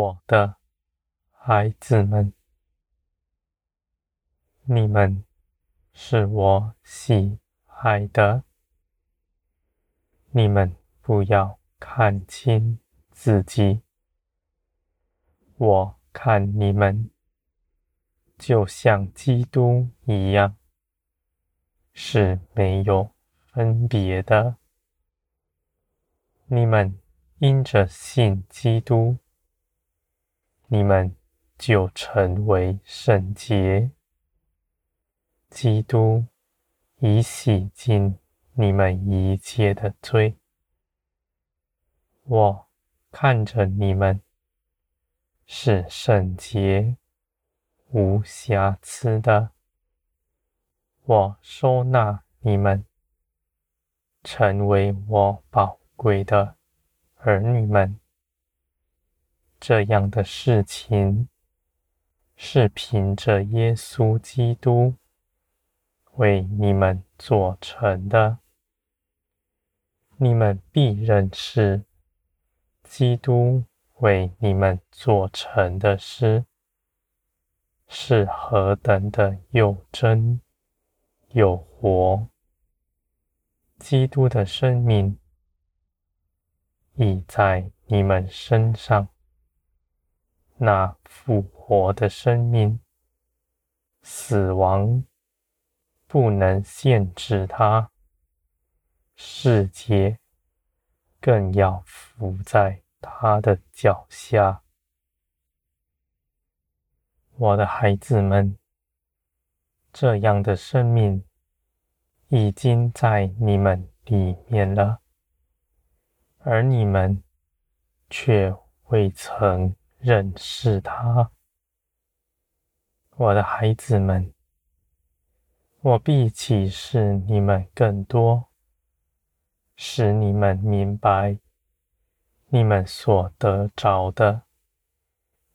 我的孩子们，你们是我喜爱的，你们不要看轻自己。我看你们就像基督一样，是没有分别的。你们因着信基督，你们就成为圣洁。基督已洗净你们一切的罪。我看着你们是圣洁、无瑕疵的，我收纳你们，成为我宝贵的儿女们，这样的事情是凭着耶稣基督为你们做成的。你们必认识基督为你们做成的事是何等的有真有活。基督的生命已在你们身上，那复活的生命，死亡不能限制他，世界更要伏在他的脚下。我的孩子们，这样的生命已经在你们里面了。而你们却未曾认识他，我的孩子们，我必启示你们更多，使你们明白你们所得着的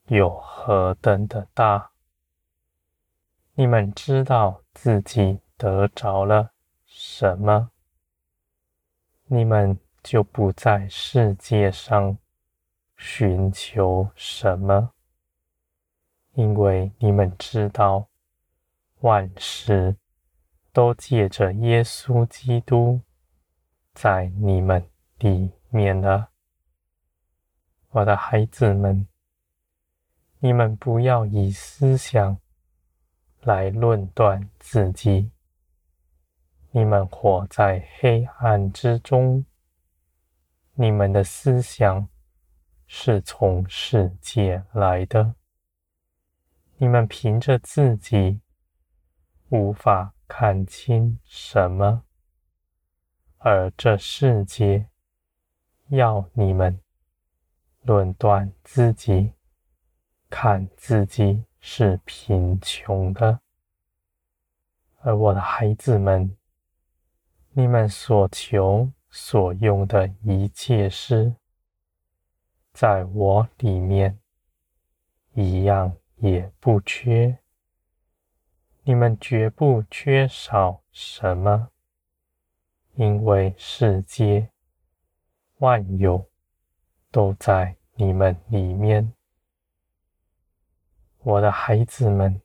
有何等的大。你们知道自己得着了什么，你们。就不在世界上寻求什么，因为你们知道万事都借着耶稣基督在你们里面了。我的孩子们，你们不要以思想来论断自己，你们活在黑暗之中。你们的思想是从世界来的，你们凭着自己无法看清什么，而这世界要你们论断自己，看自己是贫穷的。而我的孩子们，你们所求。所用的一切事，在我里面一样也不缺。你们绝不缺少什么，因为世界万有都在你们里面。我的孩子们，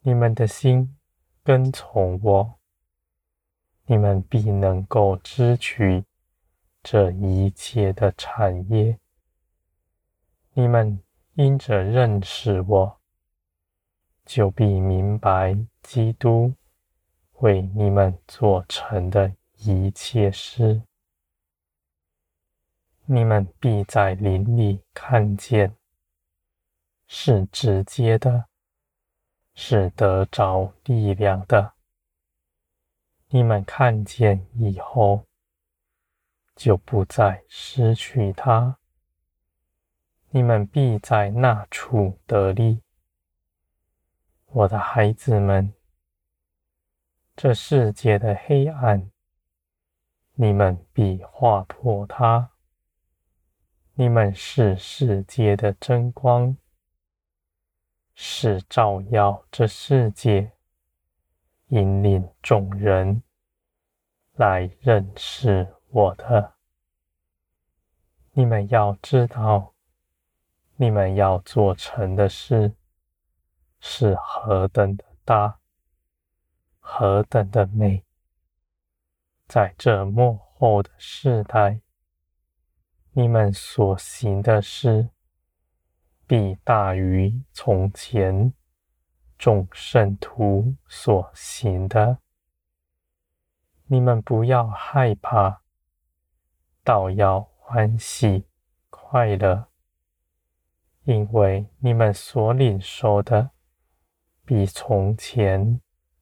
你们的心跟从我。你们必能够支取这一切的产业。你们因着认识我，就必明白基督为你们做成的一切事。你们必在林里看见，是直接的，是得着力量的。你们看见以后，就不再失去它。你们必在那处得利，我的孩子们。这世界的黑暗，你们必划破它。你们是世界的真光，是照耀这世界。引领众人来认识我的。你们要知道，你们要做成的事是何等的大，何等的美！在这末后的世代，你们所行的事必大于从前众圣徒所行的。你们不要害怕，倒要欢喜快乐。因为你们所领受的，比从前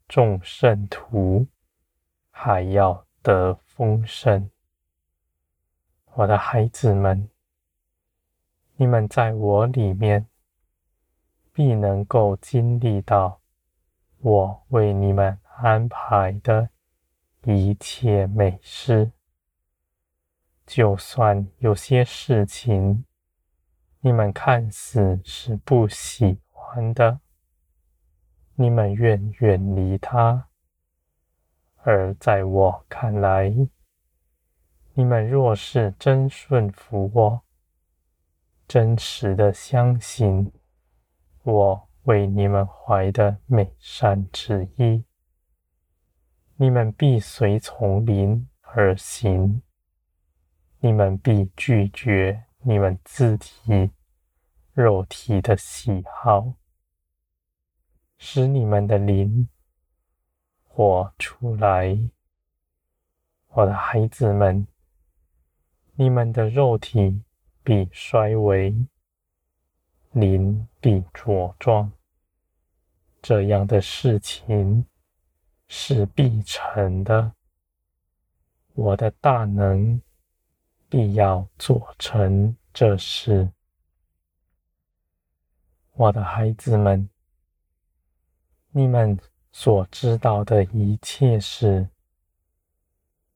众圣徒还要得丰盛。我的孩子们，你们在我里面，必能够经历到我为你们安排的一切美事。就算有些事情，你们看似是不喜欢的，你们愿远离它；而在我看来，你们若是真顺服我，真实的相信我为你们怀的美善旨意，你们必随从灵而行，你们必拒绝。你们自己、肉体的喜好，使你们的灵活出来。我的孩子们，你们的肉体必衰微，灵必茁壮。这样的事情是必成的。我的大能。必要做成这事，我的孩子们，你们所知道的一切事，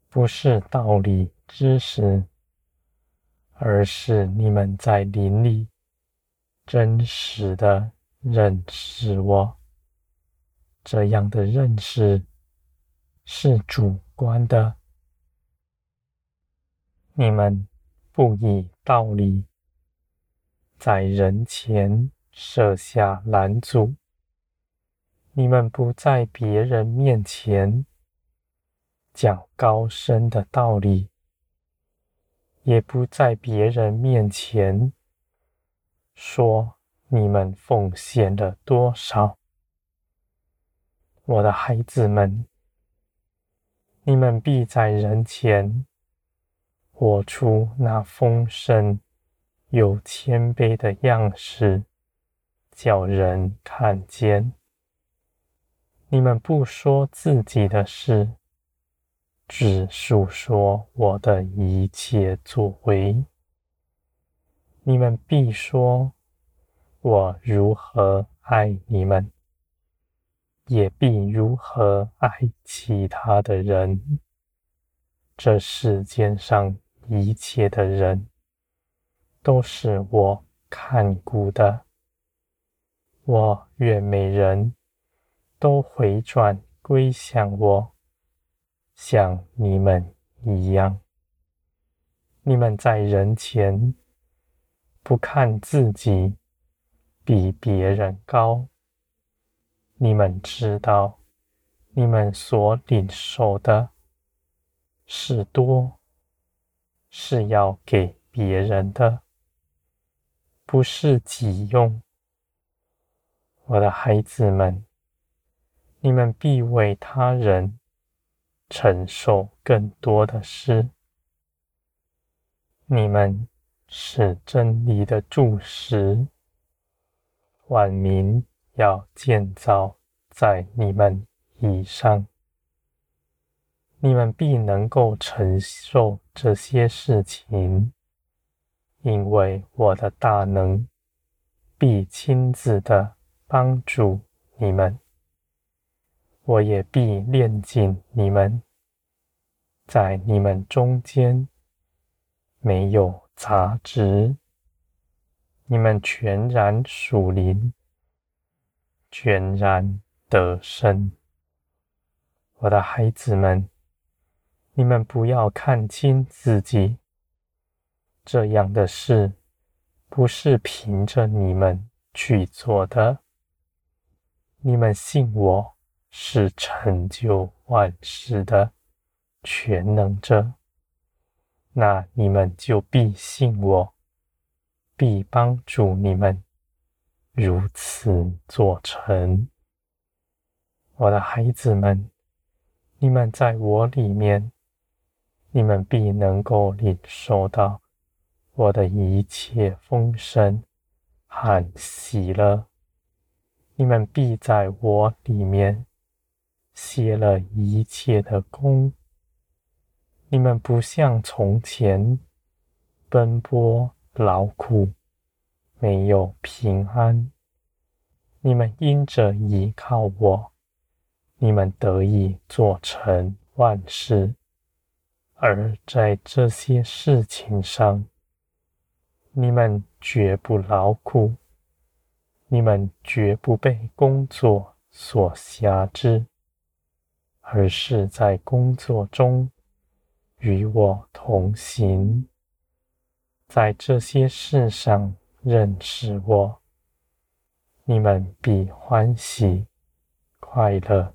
不是道理知识，而是你们在林里真实的认识我。这样的认识是主观的。你们不以道理在人前设下拦阻，你们不在别人面前讲高深的道理，也不在别人面前说你们奉献了多少。我的孩子们，你们必在人前。活出那丰盛又谦卑的样式，叫人看见。你们不说自己的事，只述说我的一切作为。你们必说我如何爱你们，也必如何爱其他的人。这世间上。一切的人都是我看顾的，我愿每人都回转归向我，像你们一样。你们在人前不看自己比别人高，你们知道你们所领受的是多。是要给别人的，不是己用。我的孩子们，你们必为他人承受更多的事。你们是真理的柱石，万民要建造在你们以上。你们必能够承受这些事情，因为我的大能必亲自的帮助你们，我也必炼净你们，在你们中间没有杂质，你们全然属灵，全然得胜，我的孩子们。你们不要看轻自己，这样的事不是凭着你们去做的。你们信我是成就万事的全能者，那你们就必信我，必帮助你们如此做成。我的孩子们，你们在我里面，你们必能够领受到我的一切丰盛和喜乐。你们必在我里面歇了一切的工。你们不像从前奔波劳苦，没有平安。你们因着依靠我，你们得以做成万事。而在这些事情上，你们绝不劳苦。你们绝不被工作所挟制，而是在工作中与我同行，在这些事上认识我，你们必欢喜快乐，